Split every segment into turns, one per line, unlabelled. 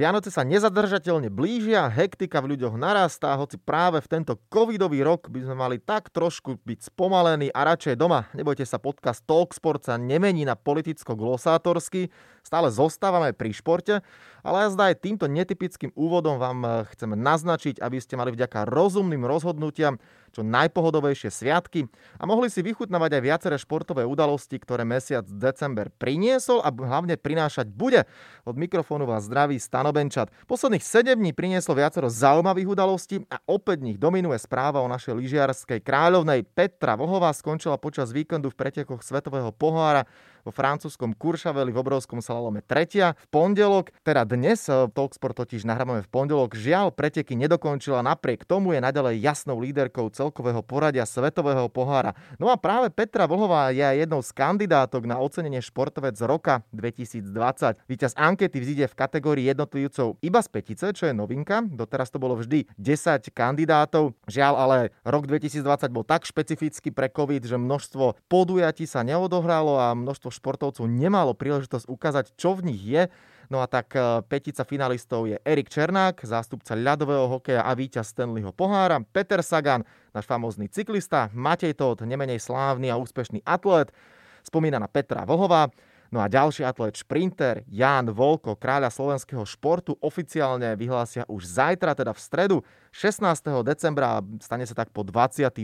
Vianoce sa nezadržateľne blížia, hektika v ľuďoch narastá, hoci práve v tento covidový rok by sme mali tak trošku byť spomalení a radšej doma. Nebojte sa, podcast Talksport sa nemení na politicko-glosátorsky, stále zostávame pri športe, ale jazda aj týmto netypickým úvodom vám chceme naznačiť, aby ste mali vďaka rozumným rozhodnutiam čo najpohodovejšie sviatky a mohli si vychutnávať aj viaceré športové udalosti, ktoré mesiac december priniesol a hlavne prinášať bude. Od mikrofónu vás zdraví Stano Benčat. Posledných 7 dní prinieslo viacero zaujímavých udalostí a opäť nich dominuje správa o našej lyžiarskej kráľovnej. Petra Vohová skončila počas víkendu v pretekoch Svetového pohára vo francúzskom Kuršaveli v obrovskom slalome tretia. V pondelok, teda dnes, eh, Talksport totiž nahrávame v pondelok, žiaľ preteky nedokončila, napriek tomu je naďalej jasnou líderkou celkového poradia Svetového pohára. No a práve Petra Vlhová je jednou z kandidátok na ocenenie športovec roka 2020. Výťaz ankety vzíde v kategórii jednotlivcov iba z petice, čo je novinka. Doteraz to bolo vždy 10 kandidátov. Žiaľ, ale rok 2020 bol tak špecifický pre COVID, že množstvo podujatí sa neodohralo a množstvo športovcov nemalo príležitosť ukázať, čo v nich je. No a tak e, petica finalistov je Erik Černák, zástupca ľadového hokeja a víťaz Stanleyho pohára, Peter Sagan, náš famózny cyklista, Matej Todt, nemenej slávny a úspešný atlet, spomínaná Petra Vlhová, No a ďalší atlet šprinter Jan Volko, kráľa slovenského športu, oficiálne vyhlásia už zajtra, teda v stredu 16. decembra, stane sa tak po 28.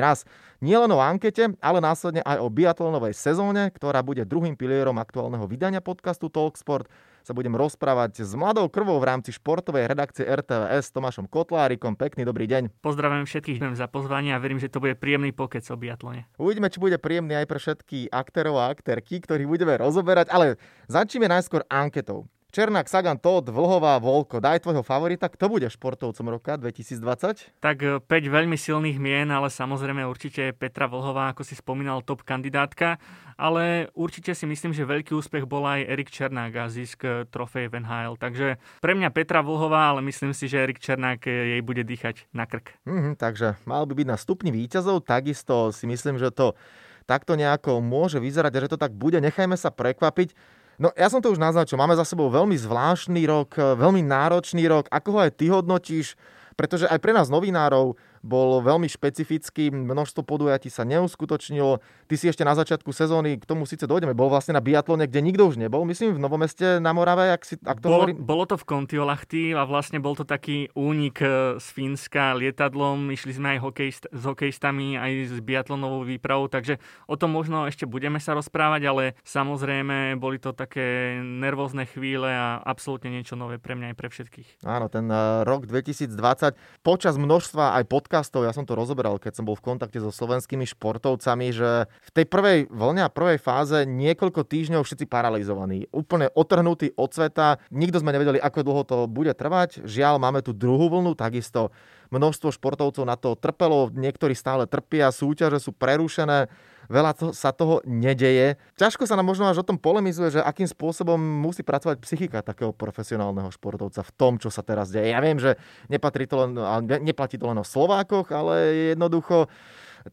raz. Nielen o ankete, ale následne aj o biatlonovej sezóne, ktorá bude druhým pilierom aktuálneho vydania podcastu Talksport sa budem rozprávať s mladou krvou v rámci športovej redakcie RTVS Tomášom Kotlárikom. Pekný dobrý deň.
Pozdravujem všetkých za pozvanie a verím, že to bude príjemný pokec o biatlone.
Uvidíme, či bude príjemný aj pre všetky aktérov a aktérky, ktorých budeme rozoberať, ale začneme najskôr anketou. Černák, Sagan, Todd, Vlhová, Volko, daj tvojho favorita. Kto bude športovcom roka 2020?
Tak 5 e, veľmi silných mien, ale samozrejme určite Petra Vlhová, ako si spomínal, top kandidátka. Ale určite si myslím, že veľký úspech bol aj Erik Černák a zisk e, trofej Van Hale. Takže pre mňa Petra Vlhová, ale myslím si, že Erik Černák e, jej bude dýchať na krk.
Mm-hmm, takže mal by byť na stupni výťazov. Takisto si myslím, že to takto nejako môže vyzerať a že to tak bude. Nechajme sa prekvapiť. No ja som to už naznačil, máme za sebou veľmi zvláštny rok, veľmi náročný rok. Ako ho aj ty hodnotíš? Pretože aj pre nás novinárov bol veľmi špecifický, množstvo podujatí sa neuskutočnilo. Ty si ešte na začiatku sezóny, k tomu síce dojdeme, bol vlastne na biatlone, kde nikto už nebol, myslím v Novomeste na Morave, ak, si, ak to
bol,
hovorím.
Bolo to v Kontiolahti a vlastne bol to taký únik e, z Fínska lietadlom, išli sme aj hokejist, s hokejistami, aj s biatlonovou výpravou, takže o tom možno ešte budeme sa rozprávať, ale samozrejme boli to také nervózne chvíle a absolútne niečo nové pre mňa aj pre všetkých.
Áno, ten e, rok 2020 počas množstva aj pod podcastov, ja som to rozoberal, keď som bol v kontakte so slovenskými športovcami, že v tej prvej vlne a prvej fáze niekoľko týždňov všetci paralizovaní, úplne otrhnutí od sveta, nikto sme nevedeli, ako dlho to bude trvať. Žiaľ, máme tu druhú vlnu, takisto množstvo športovcov na to trpelo, niektorí stále trpia, súťaže sú prerušené veľa to, sa toho nedeje. Ťažko sa nám možno až o tom polemizuje, že akým spôsobom musí pracovať psychika takého profesionálneho športovca v tom, čo sa teraz deje. Ja viem, že nepatrí to len, neplatí to len o Slovákoch, ale jednoducho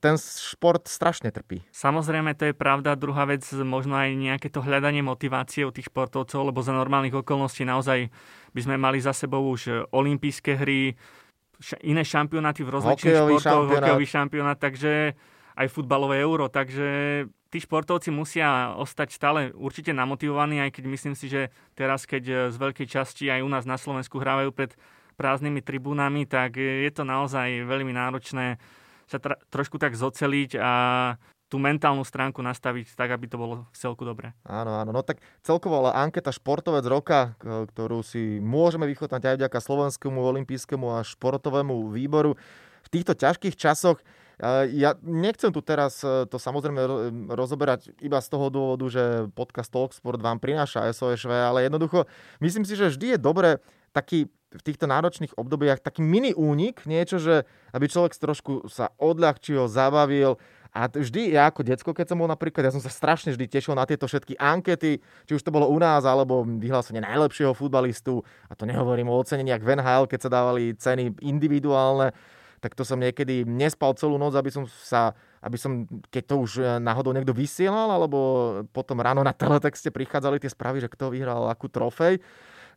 ten šport strašne trpí.
Samozrejme, to je pravda. Druhá vec, možno aj nejaké to hľadanie motivácie u tých športovcov, lebo za normálnych okolností naozaj by sme mali za sebou už olympijské hry, iné šampionáty v rozličných športoch, šampionát. hokejový šampionát, takže aj futbalové euro, takže tí športovci musia ostať stále určite namotivovaní, aj keď myslím si, že teraz, keď e, z veľkej časti aj u nás na Slovensku hrávajú pred prázdnymi tribúnami, tak je to naozaj veľmi náročné sa tra- trošku tak zoceliť a tú mentálnu stránku nastaviť tak, aby to bolo v celku dobre.
Áno, áno. No tak celkovo ale anketa športovec roka, ktorú si môžeme vychotnať aj vďaka Slovenskému olympijskému a športovému výboru, v týchto ťažkých časoch ja nechcem tu teraz e, to samozrejme rozoberať iba z toho dôvodu, že podcast Talksport vám prináša SOSV, ale jednoducho myslím si, že vždy je dobre taký v týchto náročných obdobiach taký mini únik, niečo, že aby človek trošku sa odľahčil, zabavil, a vždy, ja ako decko, keď som bol napríklad, ja som sa strašne vždy tešil na tieto všetky ankety, či už to bolo u nás, alebo vyhlásenie najlepšieho futbalistu. A to nehovorím o oceneniach v NHL, keď sa dávali ceny individuálne tak to som niekedy nespal celú noc, aby som sa, aby som, keď to už e, náhodou niekto vysielal, alebo potom ráno na teletexte prichádzali tie správy, že kto vyhral akú trofej,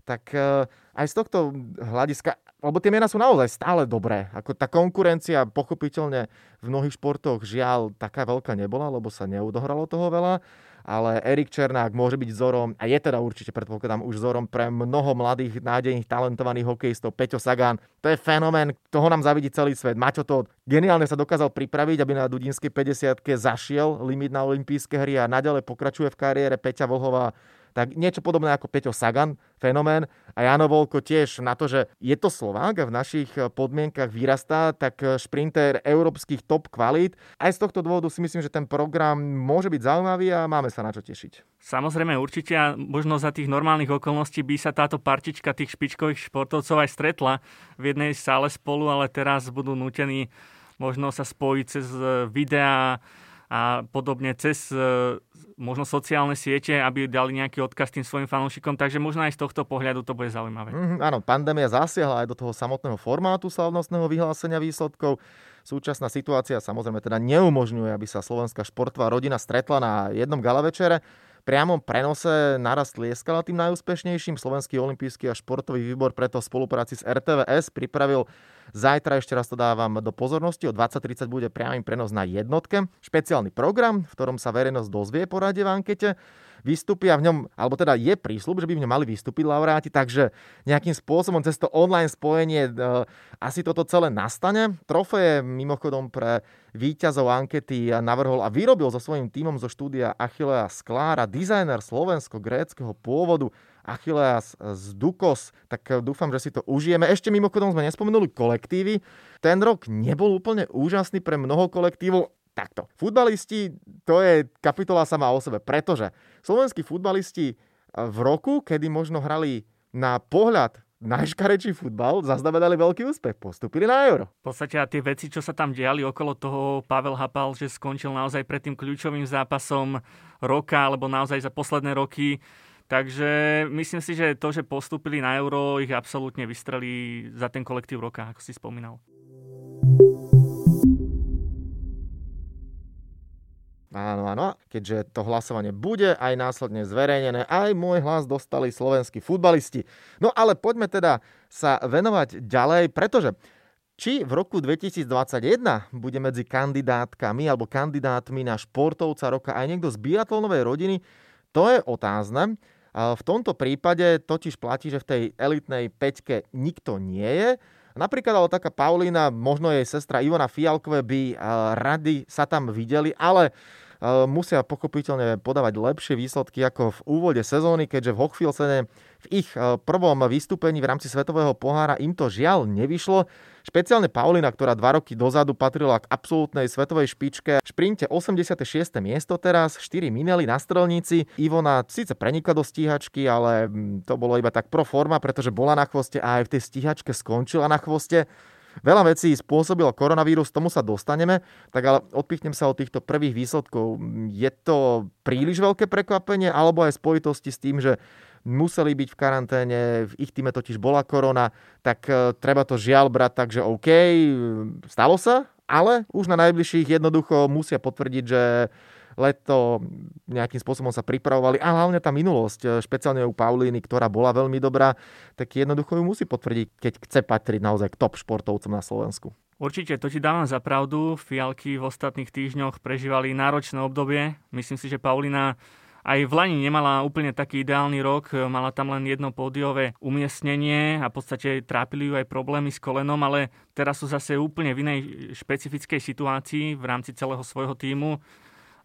tak e, aj z tohto hľadiska, lebo tie mená sú naozaj stále dobré. Ako tá konkurencia pochopiteľne v mnohých športoch žiaľ taká veľká nebola, lebo sa neudohralo toho veľa ale Erik Černák môže byť vzorom a je teda určite predpokladám už vzorom pre mnoho mladých, nádejných, talentovaných hokejistov. Peťo Sagan, to je fenomén, toho nám zavidí celý svet. Maťo to geniálne sa dokázal pripraviť, aby na Dudinskej 50 zašiel limit na olympijské hry a naďalej pokračuje v kariére Peťa Volhová tak niečo podobné ako Peťo Sagan, fenomén. A Jano Volko tiež na to, že je to Slovák a v našich podmienkach vyrastá, tak šprinter európskych top kvalít. Aj z tohto dôvodu si myslím, že ten program môže byť zaujímavý a máme sa na čo tešiť.
Samozrejme, určite a možno za tých normálnych okolností by sa táto partička tých špičkových športovcov aj stretla v jednej sále spolu, ale teraz budú nutení možno sa spojiť cez videá a podobne cez možno sociálne siete, aby dali nejaký odkaz tým svojim fanúšikom, takže možno aj z tohto pohľadu to bude zaujímavé.
Mm, áno, pandémia zasiahla aj do toho samotného formátu slavnostného vyhlásenia výsledkov. Súčasná situácia samozrejme teda neumožňuje, aby sa slovenská športová rodina stretla na jednom gala večere priamom prenose naraz tlieskala tým najúspešnejším. Slovenský olimpijský a športový výbor preto v spolupráci s RTVS pripravil Zajtra ešte raz to dávam do pozornosti. O 20.30 bude priamy prenos na jednotke. Špeciálny program, v ktorom sa verejnosť dozvie poradie v ankete vystúpia v ňom, alebo teda je prísľub, že by v ňom mali vystúpiť laureáti, takže nejakým spôsobom cez to online spojenie e, asi toto celé nastane. Trofeje mimochodom pre víťazov ankety navrhol a vyrobil so svojím tímom zo štúdia Achillea Sklára, dizajner slovensko-gréckého pôvodu Achilleas z Dukos, tak dúfam, že si to užijeme. Ešte mimochodom sme nespomenuli kolektívy. Ten rok nebol úplne úžasný pre mnoho kolektívov, Takto. Futbalisti, to je kapitola sama o sebe, pretože slovenskí futbalisti v roku, kedy možno hrali na pohľad najškarečší futbal, zaznamenali veľký úspech, postupili na euro.
V podstate a tie veci, čo sa tam diali okolo toho, Pavel Hapal, že skončil naozaj pred tým kľúčovým zápasom roka, alebo naozaj za posledné roky. Takže myslím si, že to, že postupili na euro, ich absolútne vystrelí za ten kolektív roka, ako si spomínal.
Áno, áno. Keďže to hlasovanie bude aj následne zverejnené, aj môj hlas dostali slovenskí futbalisti. No ale poďme teda sa venovať ďalej, pretože či v roku 2021 bude medzi kandidátkami alebo kandidátmi na športovca roka aj niekto z biatlonovej rodiny, to je otázne. V tomto prípade totiž platí, že v tej elitnej peťke nikto nie je. Napríklad ale taká Paulína, možno jej sestra Ivona Fialkové by rady sa tam videli, ale musia pochopiteľne podávať lepšie výsledky ako v úvode sezóny, keďže v Hochfilsene v ich prvom vystúpení v rámci Svetového pohára im to žiaľ nevyšlo. Špeciálne Paulina, ktorá dva roky dozadu patrila k absolútnej svetovej špičke. V šprinte 86. miesto teraz, 4 minely na strelníci. Ivona síce prenikla do stíhačky, ale mm, to bolo iba tak pro forma, pretože bola na chvoste a aj v tej stíhačke skončila na chvoste. Veľa vecí spôsobil koronavírus, tomu sa dostaneme, tak ale odpichnem sa od týchto prvých výsledkov. Je to príliš veľké prekvapenie, alebo aj spojitosti s tým, že museli byť v karanténe, v ich týme totiž bola korona, tak e, treba to žiaľ brať tak, že OK, stalo sa, ale už na najbližších jednoducho musia potvrdiť, že leto nejakým spôsobom sa pripravovali a hlavne tá minulosť, e, špeciálne u Paulíny, ktorá bola veľmi dobrá, tak jednoducho ju musí potvrdiť, keď chce patriť naozaj k top športovcom na Slovensku.
Určite, to ti dávam za pravdu. Fialky v ostatných týždňoch prežívali náročné obdobie. Myslím si, že Paulina aj v Lani nemala úplne taký ideálny rok, mala tam len jedno pódiové umiestnenie a v podstate trápili ju aj problémy s kolenom, ale teraz sú zase úplne v inej špecifickej situácii v rámci celého svojho týmu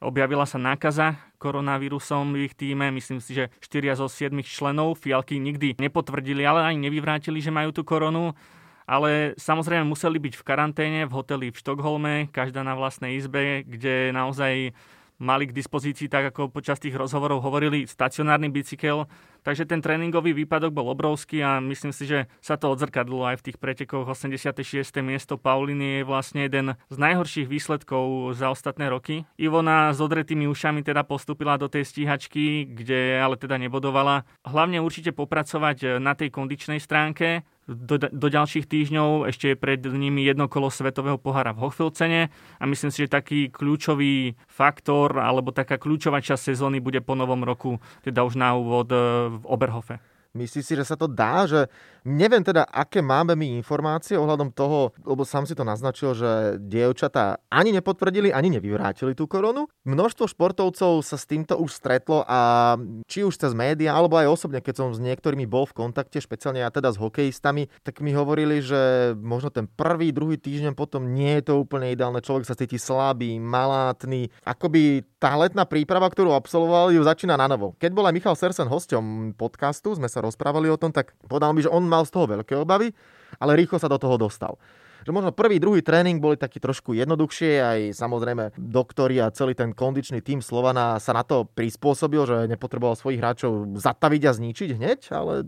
objavila sa nákaza koronavírusom v ich týme. Myslím si, že 4 zo 7 členov Fialky nikdy nepotvrdili, ale ani nevyvrátili, že majú tú koronu. Ale samozrejme museli byť v karanténe v hoteli v Štokholme, každá na vlastnej izbe, kde naozaj mali k dispozícii, tak ako počas tých rozhovorov hovorili, stacionárny bicykel. Takže ten tréningový výpadok bol obrovský a myslím si, že sa to odzrkadlo aj v tých pretekoch. 86. miesto Pauliny je vlastne jeden z najhorších výsledkov za ostatné roky. Ivona s odretými ušami teda postupila do tej stíhačky, kde ale teda nebodovala. Hlavne určite popracovať na tej kondičnej stránke, do, do ďalších týždňov. Ešte je pred nimi jedno kolo Svetového pohára v Hochfilcene a myslím si, že taký kľúčový faktor alebo taká kľúčová časť sezóny bude po novom roku, teda už na úvod e, v Oberhofe.
Myslíš si, že sa to dá? Že neviem teda, aké máme my informácie ohľadom toho, lebo sám si to naznačil, že dievčatá ani nepotvrdili, ani nevyvrátili tú koronu. Množstvo športovcov sa s týmto už stretlo a či už cez médiá, alebo aj osobne, keď som s niektorými bol v kontakte, špeciálne ja teda s hokejistami, tak mi hovorili, že možno ten prvý, druhý týždeň potom nie je to úplne ideálne. Človek sa cíti slabý, malátny. Akoby tá letná príprava, ktorú absolvoval, ju začína na novo. Keď bol aj Michal Sersen hosťom podcastu, sme sa rozprávali o tom, tak povedal mi, že on mal z toho veľké obavy, ale rýchlo sa do toho dostal že možno prvý, druhý tréning boli taký trošku jednoduchšie, aj samozrejme doktori a celý ten kondičný tým Slovana sa na to prispôsobil, že nepotreboval svojich hráčov zataviť a zničiť hneď, ale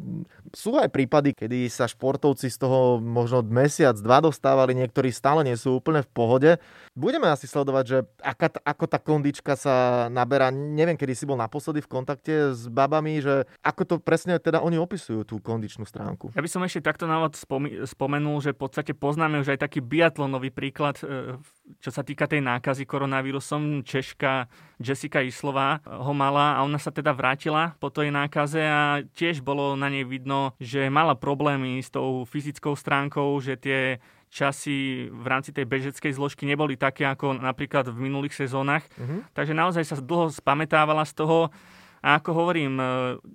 sú aj prípady, kedy sa športovci z toho možno mesiac, dva dostávali, niektorí stále nie sú úplne v pohode. Budeme asi sledovať, že aká, ako tá kondička sa naberá. Neviem, kedy si bol naposledy v kontakte s babami, že ako to presne teda oni opisujú tú kondičnú stránku.
Ja by som ešte takto návod spomenul, že v podstate poznáme už aj taký biatlonový príklad, e, čo sa týka tej nákazy koronavírusom. Češka Jessica Islová ho mala a ona sa teda vrátila po tej nákaze a tiež bolo na nej vidno, že mala problémy s tou fyzickou stránkou, že tie časy v rámci tej bežeckej zložky neboli také ako napríklad v minulých sezónach. Mm-hmm. Takže naozaj sa dlho spametávala z toho. A ako hovorím, e,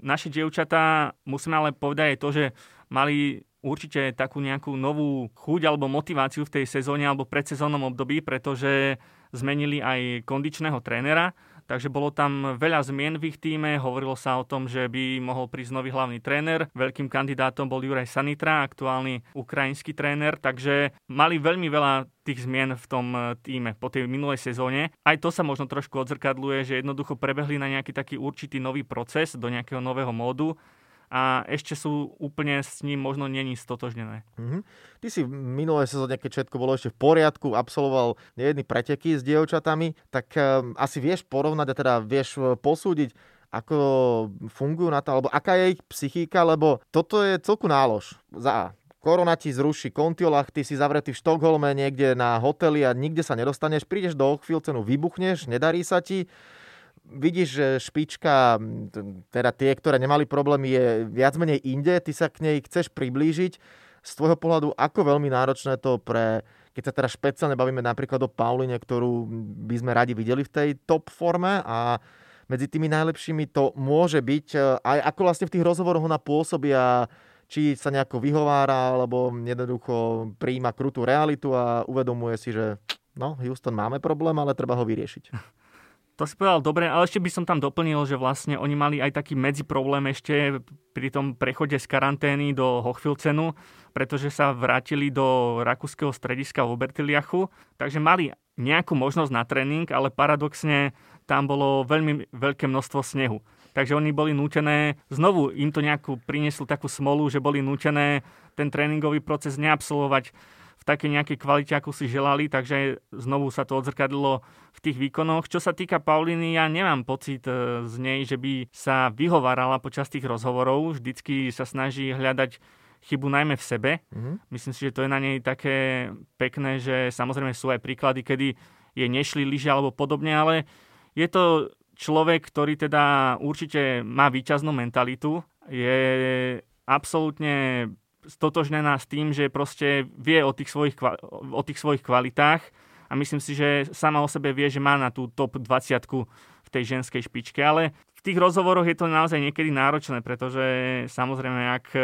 naše dievčatá, musíme ale povedať aj to, že mali určite takú nejakú novú chuť alebo motiváciu v tej sezóne alebo predsezónnom období, pretože zmenili aj kondičného trénera, takže bolo tam veľa zmien v ich týme, hovorilo sa o tom, že by mohol prísť nový hlavný tréner, veľkým kandidátom bol Juraj Sanitra, aktuálny ukrajinský tréner, takže mali veľmi veľa tých zmien v tom eh, týme po tej minulej sezóne. Aj to sa možno trošku odzrkadluje, že jednoducho prebehli na nejaký taký určitý nový proces do nejakého nového módu a ešte sú úplne s ním možno není stotožnené.
Mm-hmm. Ty si v minulej sezóne, keď všetko bolo ešte v poriadku, absolvoval nejedny preteky s dievčatami, tak um, asi vieš porovnať a teda vieš e, posúdiť, ako fungujú na to, alebo aká je ich psychika, lebo toto je celku nálož. Za korona ti zruší kontiolach, ty si zavretý v Štokholme niekde na hoteli a nikde sa nedostaneš, prídeš do Ochvilcenu, vybuchneš, nedarí sa ti, vidíš, že špička, teda tie, ktoré nemali problémy, je viac menej inde, ty sa k nej chceš priblížiť. Z tvojho pohľadu, ako veľmi náročné to pre, keď sa teda špeciálne bavíme napríklad o Pauline, ktorú by sme radi videli v tej top forme a medzi tými najlepšími to môže byť, e, aj ako vlastne v tých rozhovoroch ona pôsobí a či sa nejako vyhovára, alebo jednoducho prijíma krutú realitu a uvedomuje si, že no, Houston máme problém, ale treba ho vyriešiť.
To si povedal dobre, ale ešte by som tam doplnil, že vlastne oni mali aj taký medziproblém ešte pri tom prechode z karantény do Hochfilcenu, pretože sa vrátili do rakúskeho strediska v Obertiliachu, takže mali nejakú možnosť na tréning, ale paradoxne tam bolo veľmi veľké množstvo snehu. Takže oni boli nútené, znovu im to nejakú prinieslo takú smolu, že boli nútené ten tréningový proces neabsolvovať v takej nejakej kvalite, ako si želali, takže znovu sa to odzrkadlo v tých výkonoch. Čo sa týka Pauliny, ja nemám pocit e, z nej, že by sa vyhovárala počas tých rozhovorov. Vždycky sa snaží hľadať chybu najmä v sebe. Mm-hmm. Myslím si, že to je na nej také pekné, že samozrejme sú aj príklady, kedy je nešli lyže alebo podobne, ale je to človek, ktorý teda určite má výťaznú mentalitu, je absolútne stotožnená s tým, že proste vie o tých svojich, o tých svojich kvalitách a myslím si, že sama o sebe vie, že má na tú top 20 v tej ženskej špičke, ale v tých rozhovoroch je to naozaj niekedy náročné, pretože samozrejme, ak e,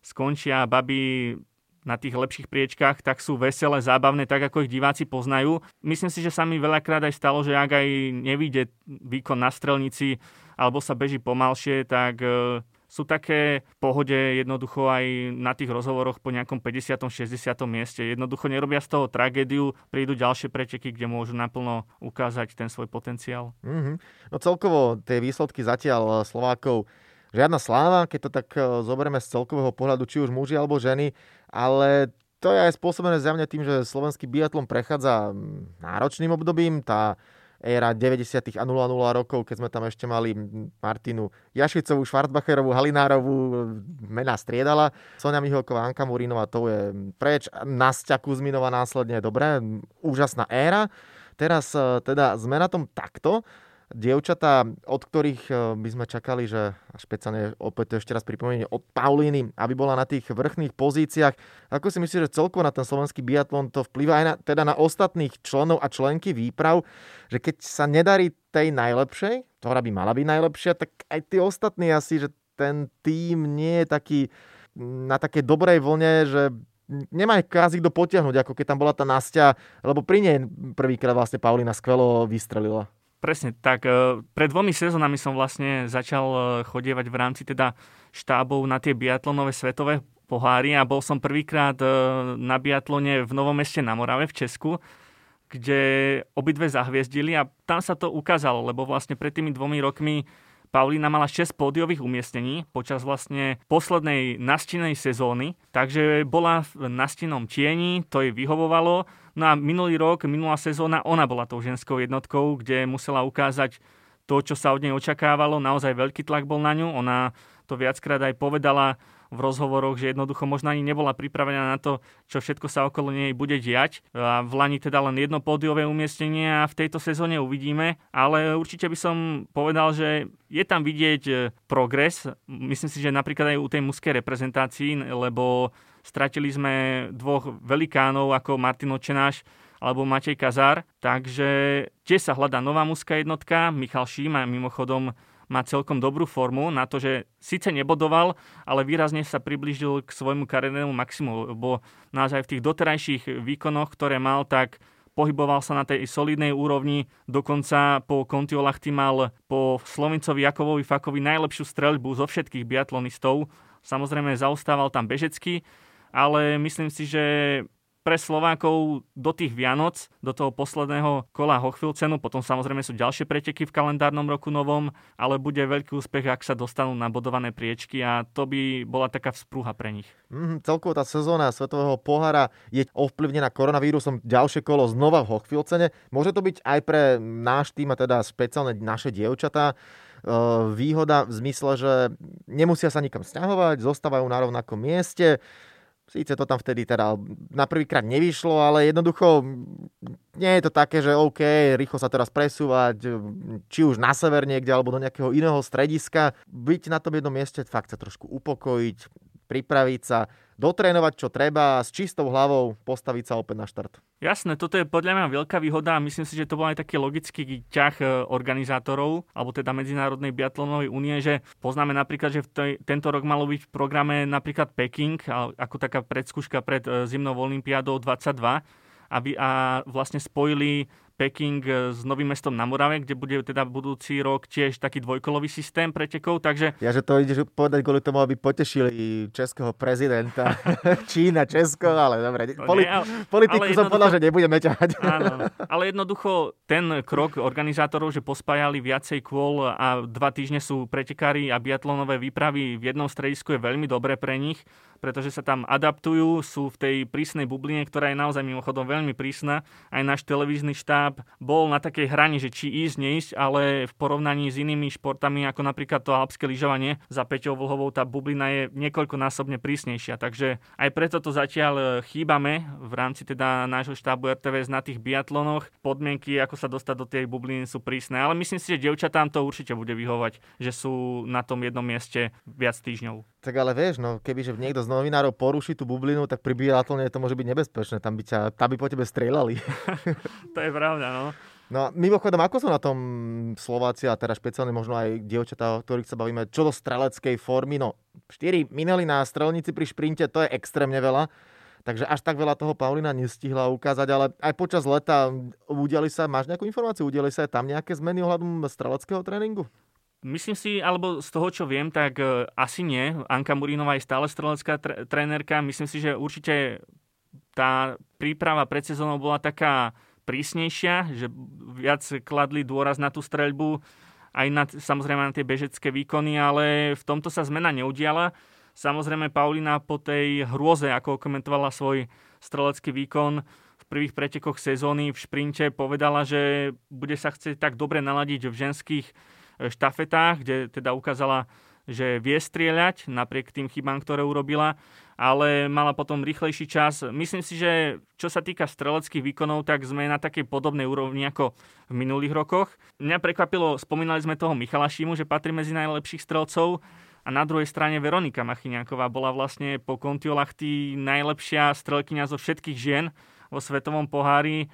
skončia baby na tých lepších priečkách, tak sú veselé, zábavné, tak ako ich diváci poznajú. Myslím si, že sa mi veľakrát aj stalo, že ak aj nevíde výkon na strelnici alebo sa beží pomalšie, tak e, sú také pohode jednoducho aj na tých rozhovoroch po nejakom 50. 60. mieste. Jednoducho nerobia z toho tragédiu, prídu ďalšie preteky, kde môžu naplno ukázať ten svoj potenciál.
Mm-hmm. No celkovo tie výsledky zatiaľ eh, Slovákov žiadna sláva, keď to tak eh, zoberieme z celkového pohľadu, či už muži alebo ženy, ale to je aj spôsobené zjavne tým, že slovenský biatlon prechádza mm, náročným obdobím. Tá éra 90. a 00 rokov, keď sme tam ešte mali Martinu Jašicovú, Švartbacherovú, Halinárovú, mená striedala. Sonia Miholková, Anka Murinová, to je preč. Nastia Kuzminová následne, dobré, úžasná éra. Teraz e, teda sme na tom takto. Dievčatá, od ktorých e, by sme čakali, že špeciálne opäť to ešte raz pripomenie od Paulíny, aby bola na tých vrchných pozíciách. Ako si myslíš, že celkovo na ten slovenský biatlon to vplyvá aj na, teda na ostatných členov a členky výprav, že keď sa nedarí tej najlepšej, ktorá by mala byť najlepšia, tak aj tí ostatní asi, že ten tým nie je taký na takej dobrej vlne, že nemá kvázi kto potiahnuť, ako keď tam bola tá Nastia, lebo pri nej prvýkrát vlastne Paulina skvelo vystrelila.
Presne, tak e, pred dvomi sezónami som vlastne začal e, chodievať v rámci teda štábov na tie biatlonové svetové pohári a bol som prvýkrát e, na biatlone v Novom meste na Morave v Česku, kde obidve zahviezdili a tam sa to ukázalo, lebo vlastne pred tými dvomi rokmi Paulína mala 6 pódiových umiestnení počas vlastne poslednej nastinej sezóny, takže bola v nastinom tieni, to jej vyhovovalo. No a minulý rok, minulá sezóna, ona bola tou ženskou jednotkou, kde musela ukázať to, čo sa od nej očakávalo. Naozaj veľký tlak bol na ňu. Ona to viackrát aj povedala v rozhovoroch, že jednoducho možno ani nebola pripravená na to, čo všetko sa okolo nej bude diať. A v Lani teda len jedno pódiové umiestnenie a v tejto sezóne uvidíme, ale určite by som povedal, že je tam vidieť e, progres. Myslím si, že napríklad aj u tej mužskej reprezentácii, lebo stratili sme dvoch velikánov ako Martin Očenáš alebo Matej Kazár, takže tiež sa hľadá nová mužská jednotka. Michal Šíma mimochodom má celkom dobrú formu na to, že síce nebodoval, ale výrazne sa priblížil k svojmu kariérnemu maximu, lebo naozaj v tých doterajších výkonoch, ktoré mal, tak pohyboval sa na tej solidnej úrovni, dokonca po Kontiolachty mal po Slovincovi Jakovovi Fakovi najlepšiu streľbu zo všetkých biatlonistov. Samozrejme zaostával tam Bežecký, ale myslím si, že pre Slovákov do tých Vianoc, do toho posledného kola Hochfilcenu, potom samozrejme sú ďalšie preteky v kalendárnom roku novom, ale bude veľký úspech, ak sa dostanú na bodované priečky a to by bola taká vzprúha pre nich.
Mm, celkovo tá sezóna Svetového pohára je ovplyvnená koronavírusom ďalšie kolo znova v Hochfilcene. Môže to byť aj pre náš tým a teda špeciálne naše dievčatá e, výhoda v zmysle, že nemusia sa nikam stiahovať, zostávajú na rovnakom mieste, Síce to tam vtedy teda na prvýkrát nevyšlo, ale jednoducho nie je to také, že OK, rýchlo sa teraz presúvať, či už na sever niekde, alebo do nejakého iného strediska. Byť na tom jednom mieste, fakt sa trošku upokojiť, pripraviť sa, dotrénovať čo treba a s čistou hlavou postaviť sa opäť na štart.
Jasné, toto je podľa mňa veľká výhoda a myslím si, že to bol aj taký logický ťah e, organizátorov, alebo teda Medzinárodnej biatlonovej únie, že poznáme napríklad, že v tej, tento rok malo byť v programe napríklad Peking, ako taká predskúška pred e, zimnou olympiádou 22, aby a vlastne spojili Peking e, s Novým mestom na Morave, kde bude teda budúci rok tiež taký dvojkolový systém pretekov, takže...
Ja, že to ideš povedať kvôli tomu, aby potešili českého prezidenta. Čína, Česko, ale dobre. No Poli- nie, politiku ale som jednoducho... povedal, že nebudeme ťahať.
Áno, ale jednoducho ten krok organizátorov, že pospájali viacej kôl a dva týždne sú pretekári a biatlonové výpravy v jednom stredisku je veľmi dobré pre nich pretože sa tam adaptujú, sú v tej prísnej bubline, ktorá je naozaj mimochodom veľmi prísna. Aj náš televízny štáb bol na takej hrani, že či ísť, neísť, ale v porovnaní s inými športami, ako napríklad to alpské lyžovanie za Peťou Vlhovou, tá bublina je niekoľkonásobne prísnejšia. Takže aj preto to zatiaľ e, chýbame v rámci teda nášho štábu RTVS na tých biatlonoch. Podmienky, ako sa dostať do tej bubliny sú prísne, ale myslím si, že devčatám to určite bude vyhovať, že sú na tom jednom mieste viac týždňov.
Tak ale vieš, no kebyže niekto z novinárov poruší tú bublinu, tak pri biatlone to môže byť nebezpečné. Tam by, ťa, tam by po tebe strieľali.
to je pravda, no.
No mimochodom, ako sú na tom Slováci a teda špeciálne možno aj dievčatá, o ktorých sa bavíme, čo do streleckej formy? No, 4 minuli na strelnici pri šprinte, to je extrémne veľa. Takže až tak veľa toho Paulina nestihla ukázať, ale aj počas leta udiali sa, máš nejakú informáciu, udiali sa aj tam nejaké zmeny ohľadom streleckého tréningu?
Myslím si, alebo z toho, čo viem, tak e, asi nie. Anka Murínová je stále strelecká tr- trénerka. Myslím si, že určite tá príprava pred sezónou bola taká prísnejšia, že viac kladli dôraz na tú streľbu, aj na, samozrejme na tie bežecké výkony, ale v tomto sa zmena neudiala. Samozrejme Paulina po tej hrôze, ako komentovala svoj strelecký výkon v prvých pretekoch sezóny v šprinte, povedala, že bude sa chcieť tak dobre naladiť v ženských štafetách, kde teda ukázala, že vie strieľať napriek tým chybám, ktoré urobila, ale mala potom rýchlejší čas. Myslím si, že čo sa týka streleckých výkonov, tak sme na takej podobnej úrovni ako v minulých rokoch. Mňa prekvapilo, spomínali sme toho Michala Šimu, že patrí medzi najlepších strelcov a na druhej strane Veronika Machyňáková bola vlastne po Kontiolachty najlepšia strelkyňa zo všetkých žien vo svetovom pohári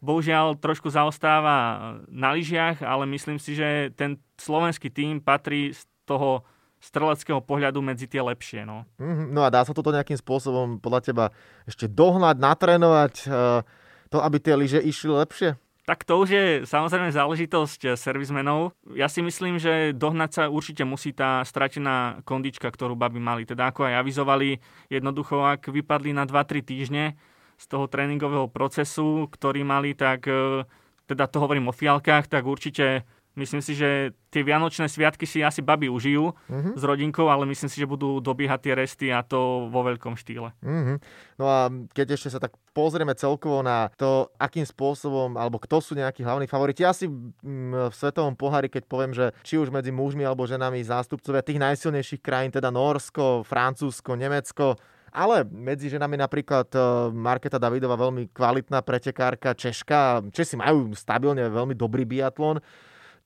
bohužiaľ trošku zaostáva na lyžiach, ale myslím si, že ten slovenský tým patrí z toho streleckého pohľadu medzi tie lepšie. No.
Mm-hmm. no a dá sa toto nejakým spôsobom podľa teba ešte dohnať, natrénovať, uh, to, aby tie lyže išli lepšie?
Tak to už je samozrejme záležitosť servismenov. Ja si myslím, že dohnať sa určite musí tá stratená kondička, ktorú baby mali. Teda ako aj avizovali, jednoducho ak vypadli na 2-3 týždne, z toho tréningového procesu, ktorý mali, tak e, teda to hovorím o fialkách, tak určite myslím si, že tie Vianočné sviatky si asi baby užijú mm-hmm. s rodinkou, ale myslím si, že budú dobiehať tie resty a to vo veľkom štýle.
Mm-hmm. No a keď ešte sa tak pozrieme celkovo na to, akým spôsobom, alebo kto sú nejakí hlavní favoriti, asi v svetovom pohári, keď poviem, že či už medzi mužmi alebo ženami zástupcovia tých najsilnejších krajín, teda Norsko, Francúzsko, Nemecko, ale medzi ženami napríklad e, Marketa Davidova veľmi kvalitná pretekárka Češka. Česi majú stabilne veľmi dobrý biatlon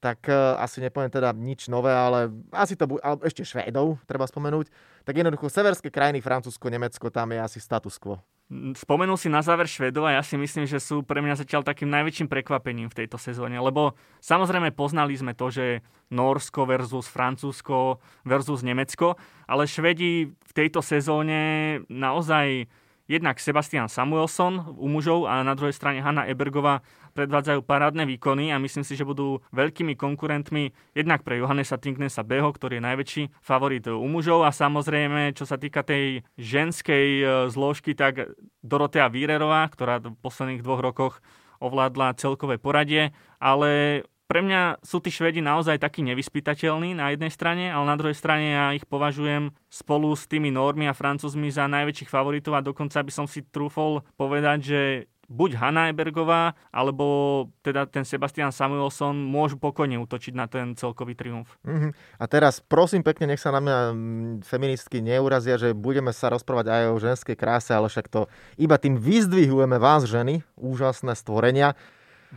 tak uh, asi nepoviem teda nič nové, ale asi to bude, ešte Švédov treba spomenúť. Tak jednoducho severské krajiny, Francúzsko, Nemecko, tam je asi status quo.
Spomenul si na záver Švedov a ja si myslím, že sú pre mňa zatiaľ takým najväčším prekvapením v tejto sezóne, lebo samozrejme poznali sme to, že Norsko versus Francúzsko versus Nemecko, ale Švedi v tejto sezóne naozaj jednak Sebastian Samuelson u mužov a na druhej strane Hanna Ebergová predvádzajú parádne výkony a myslím si, že budú veľkými konkurentmi jednak pre Johannesa Tingnesa Beho, ktorý je najväčší favorit u mužov a samozrejme, čo sa týka tej ženskej e, zložky, tak Dorotea Vírerová, ktorá v posledných dvoch rokoch ovládla celkové poradie, ale pre mňa sú tí Švedi naozaj takí nevyspytateľní na jednej strane, ale na druhej strane ja ich považujem spolu s tými Normy a Francúzmi za najväčších favoritov a dokonca by som si trúfol povedať, že buď Hanna Ebergová, alebo teda ten Sebastian Samuelson môžu pokojne utočiť na ten celkový triumf.
Mm-hmm. A teraz prosím pekne, nech sa na mňa feministky neurazia, že budeme sa rozprávať aj o ženskej kráse, ale však to iba tým vyzdvihujeme vás ženy, úžasné stvorenia.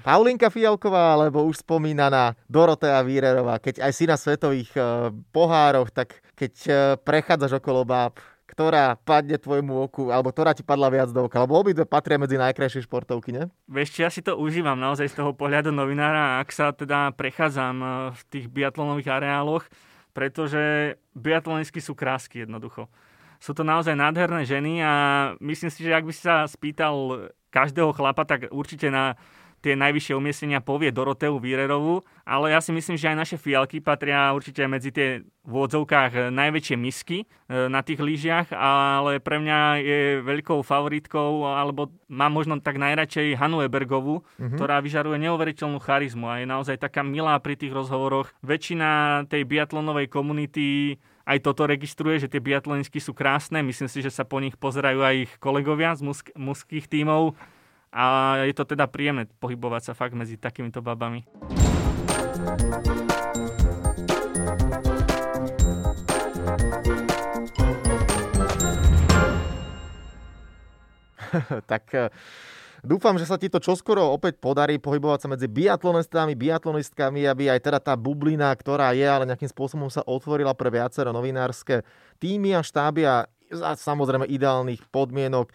Paulinka Fialková, alebo už spomínaná Dorotea Vírerová, keď aj si na svetových uh, pohároch, tak keď uh, prechádzaš okolo báb, ktorá padne tvojmu oku, alebo ktorá ti padla viac do oka, lebo obidve patria medzi najkrajšie športovky, ne?
Vieš, ja si to užívam naozaj z toho pohľadu novinára, ak sa teda prechádzam eh, v tých biatlonových areáloch, pretože biatlonistky sú krásky jednoducho. Sú to naozaj nádherné ženy a myslím si, že ak by si sa spýtal každého chlapa, tak určite na tie najvyššie umiestnenia povie Doroteu Vírerovú, ale ja si myslím, že aj naše fialky patria určite medzi tie v odzovkách najväčšie misky e, na tých lyžiach, ale pre mňa je veľkou favoritkou, alebo mám možno tak najradšej Hanu Ebergovú, mm-hmm. ktorá vyžaruje neuveriteľnú charizmu a je naozaj taká milá pri tých rozhovoroch. Väčšina tej biatlonovej komunity aj toto registruje, že tie biatlonistky sú krásne. Myslím si, že sa po nich pozerajú aj ich kolegovia z musk- mužských tímov a je to teda príjemné pohybovať sa fakt medzi takýmito babami.
tak eh, dúfam, že sa ti to čoskoro opäť podarí pohybovať sa medzi biatlonistami, biatlonistkami, aby aj teda tá bublina, ktorá je, ale nejakým spôsobom sa otvorila pre viacero novinárske týmy a štáby a samozrejme ideálnych podmienok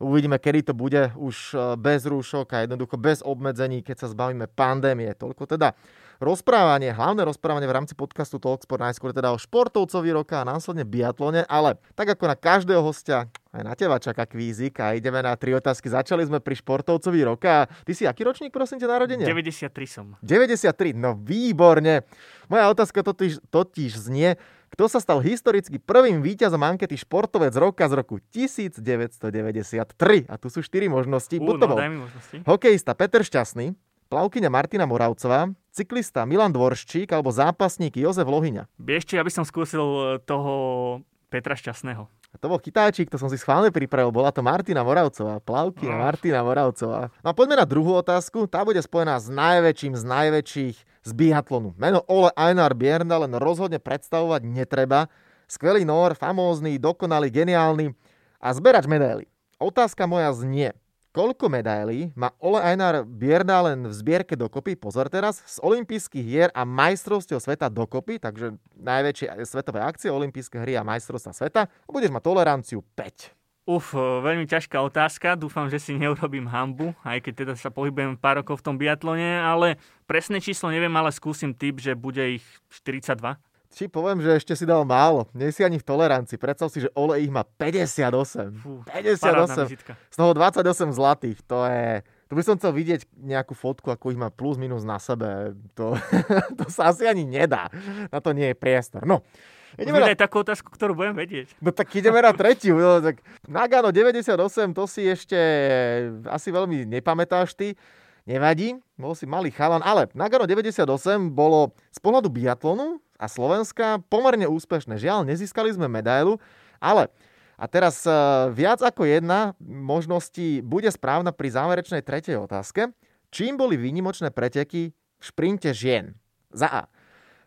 Uvidíme, kedy to bude už e, bez rúšok a jednoducho bez obmedzení, keď sa zbavíme pandémie. Toľko teda rozprávanie, hlavné rozprávanie v rámci podcastu Talksport najskôr teda o športovcovi roka a následne biatlone, ale tak ako na každého hostia, aj na teba čaká kvízik a ideme na tri otázky. Začali sme pri športovcovi roka. Ty si aký ročník, prosím ťa, narodenie?
93 som.
93, no výborne. Moja otázka totiž, totiž znie, kto sa stal historicky prvým víťazom ankety Športovec roka z roku 1993? A tu sú štyri možnosti.
Uh, no, daj mi možnosti.
Hokejista Peter Šťastný, plavkyňa Martina Moravcová, cyklista Milan Dvorščík alebo zápasník Jozef Lohyňa.
Vieš ja by som skúsil e, toho Petra Šťastného.
To bol chytáčik, to som si schválne pripravil. Bola to Martina Moravcová. Plavky a Martina Moravcová. No a poďme na druhú otázku. Tá bude spojená s najväčším z najväčších z biatlonu. Meno Ole Einar Bierna len rozhodne predstavovať netreba. Skvelý nor, famózny, dokonalý, geniálny a zberač medaily. Otázka moja znie. Koľko medailí má Ole Einar Bierna len v zbierke dokopy, pozor teraz, z olympijských hier a majstrovstiev sveta dokopy, takže najväčšie svetové akcie, olympijské hry a majstrovstva sveta, a budeš mať toleranciu 5.
Uf, veľmi ťažká otázka. Dúfam, že si neurobím hambu, aj keď teda sa pohybujem pár rokov v tom biatlone, ale presné číslo neviem, ale skúsim typ, že bude ich 42.
Či poviem, že ešte si dal málo. Nie si ani v tolerancii. Predstav si, že Ole ich má 58. Fú, 58. Z toho 28 zlatých. To je... Tu by som chcel vidieť nejakú fotku, ako ich má plus minus na sebe. To, to sa asi ani nedá. Na to nie je priestor. No,
Ideme na... takú otázku, ktorú budem vedieť.
No tak ideme na tretiu. No, tak Nagano 98, to si ešte asi veľmi nepamätáš ty. Nevadí, bol si malý chalan, ale Nagano 98 bolo z pohľadu biatlonu a Slovenska pomerne úspešné. Žiaľ, nezískali sme medailu, ale a teraz e, viac ako jedna možnosti bude správna pri záverečnej tretej otázke. Čím boli výnimočné preteky v šprinte žien? Za A.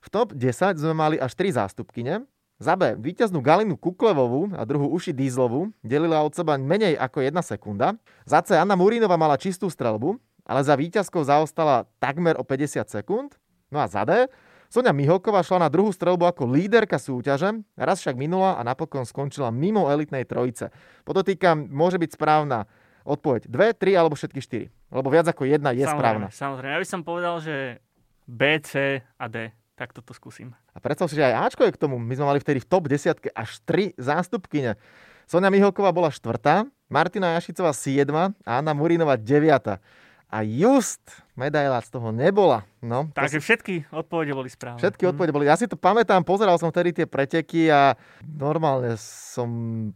V top 10 sme mali až 3 zástupkyne. Za B. Výťaznú Galinu Kuklevovú a druhú Uši Dízlovú delila od seba menej ako 1 sekunda. Za C. Anna Murinova mala čistú strelbu, ale za víťazkou zaostala takmer o 50 sekúnd. No a za D. Sonia Miholková šla na druhú strelbu ako líderka súťaže, raz však minula a napokon skončila mimo elitnej trojice. Podotýkam, môže byť správna odpoveď dve, tri alebo všetky štyri. Lebo viac ako jedna je
samozrejme,
správna.
Samozrejme, ja by som povedal, že B, C a D. Tak toto skúsim.
A predstav si, že aj Ačko je k tomu. My sme mali vtedy v top 10 až 3 zástupkyne. Sonia Miholková bola štvrtá, Martina Jašicová 7 a Anna Murinová 9 a just medaila z toho nebola. No,
Takže si... všetky odpovede boli správne.
Všetky mhm. odpovede boli. Ja si to pamätám, pozeral som vtedy tie preteky a normálne som,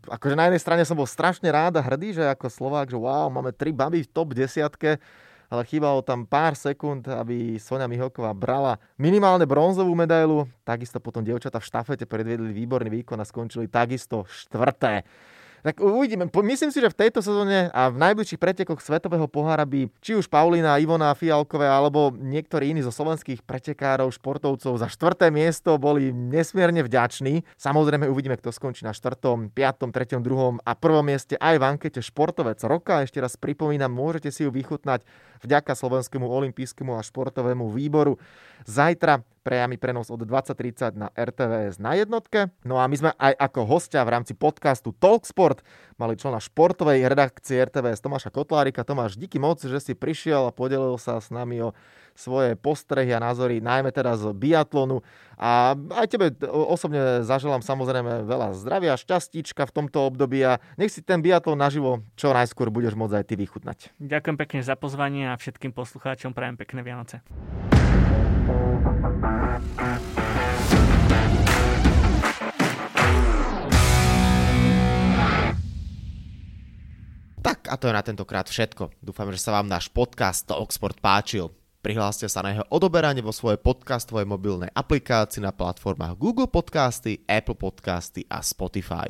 akože na jednej strane som bol strašne rád a hrdý, že ako Slovák, že wow, máme tri baby v top desiatke, ale chýbalo tam pár sekúnd, aby Sonia Mihoková brala minimálne bronzovú medailu. Takisto potom dievčata v štafete predviedli výborný výkon a skončili takisto štvrté. Tak uvidíme. Myslím si, že v tejto sezóne a v najbližších pretekoch Svetového pohára by či už Paulina, Ivona Fialkové alebo niektorí iní zo slovenských pretekárov, športovcov za štvrté miesto boli nesmierne vďační. Samozrejme uvidíme, kto skončí na štvrtom, piatom, treťom, druhom a prvom mieste aj v ankete Športovec roka. Ešte raz pripomínam, môžete si ju vychutnať vďaka Slovenskému olympijskému a športovému výboru. Zajtra priamy prenos od 20.30 na RTVS na jednotke. No a my sme aj ako hostia v rámci podcastu Talksport mali člena športovej redakcie RTVS Tomáša Kotlárika. Tomáš, díky moc, že si prišiel a podelil sa s nami o svoje postrehy a názory, najmä teda z biatlonu. A aj tebe osobne zaželám samozrejme veľa zdravia, šťastíčka v tomto období a nech si ten biatlon naživo čo najskôr budeš môcť aj ty vychutnať.
Ďakujem pekne za pozvanie a všetkým poslucháčom prajem pekné Vianoce.
Tak a to je na tentokrát všetko. Dúfam, že sa vám náš podcast Oxford páčil. Prihláste sa na jeho odoberanie vo svojej podcastovej mobilnej aplikácii na platformách Google Podcasty, Apple Podcasty a Spotify.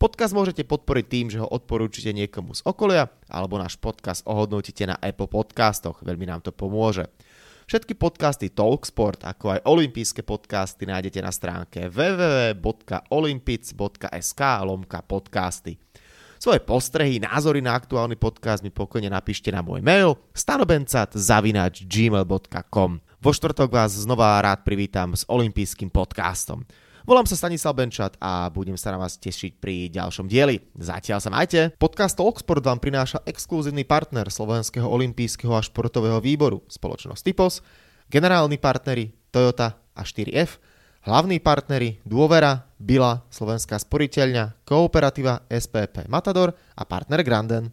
Podcast môžete podporiť tým, že ho odporúčite niekomu z okolia alebo náš podcast ohodnotíte na Apple Podcastoch. Veľmi nám to pomôže. Všetky podcasty Talksport, ako aj olympijské podcasty nájdete na stránke www.olympic.sk lomka podcasty. Svoje postrehy, názory na aktuálny podcast mi pokojne napíšte na môj mail stanobencat.gmail.com Vo štvrtok vás znova rád privítam s olympijským podcastom. Volám sa Stanislav Benčat a budem sa na vás tešiť pri ďalšom dieli. Zatiaľ sa majte. Podcast Talksport vám prináša exkluzívny partner Slovenského olympijského a športového výboru, spoločnosť Typos, generálni partneri Toyota a 4F, Hlavní partneri Dôvera, Bila, Slovenská sporiteľňa, Kooperativa SPP Matador a partner Granden.